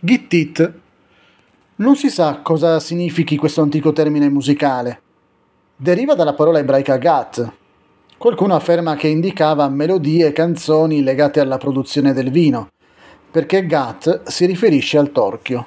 Gittit. Non si sa cosa significhi questo antico termine musicale. Deriva dalla parola ebraica gat. Qualcuno afferma che indicava melodie e canzoni legate alla produzione del vino, perché gat si riferisce al torchio.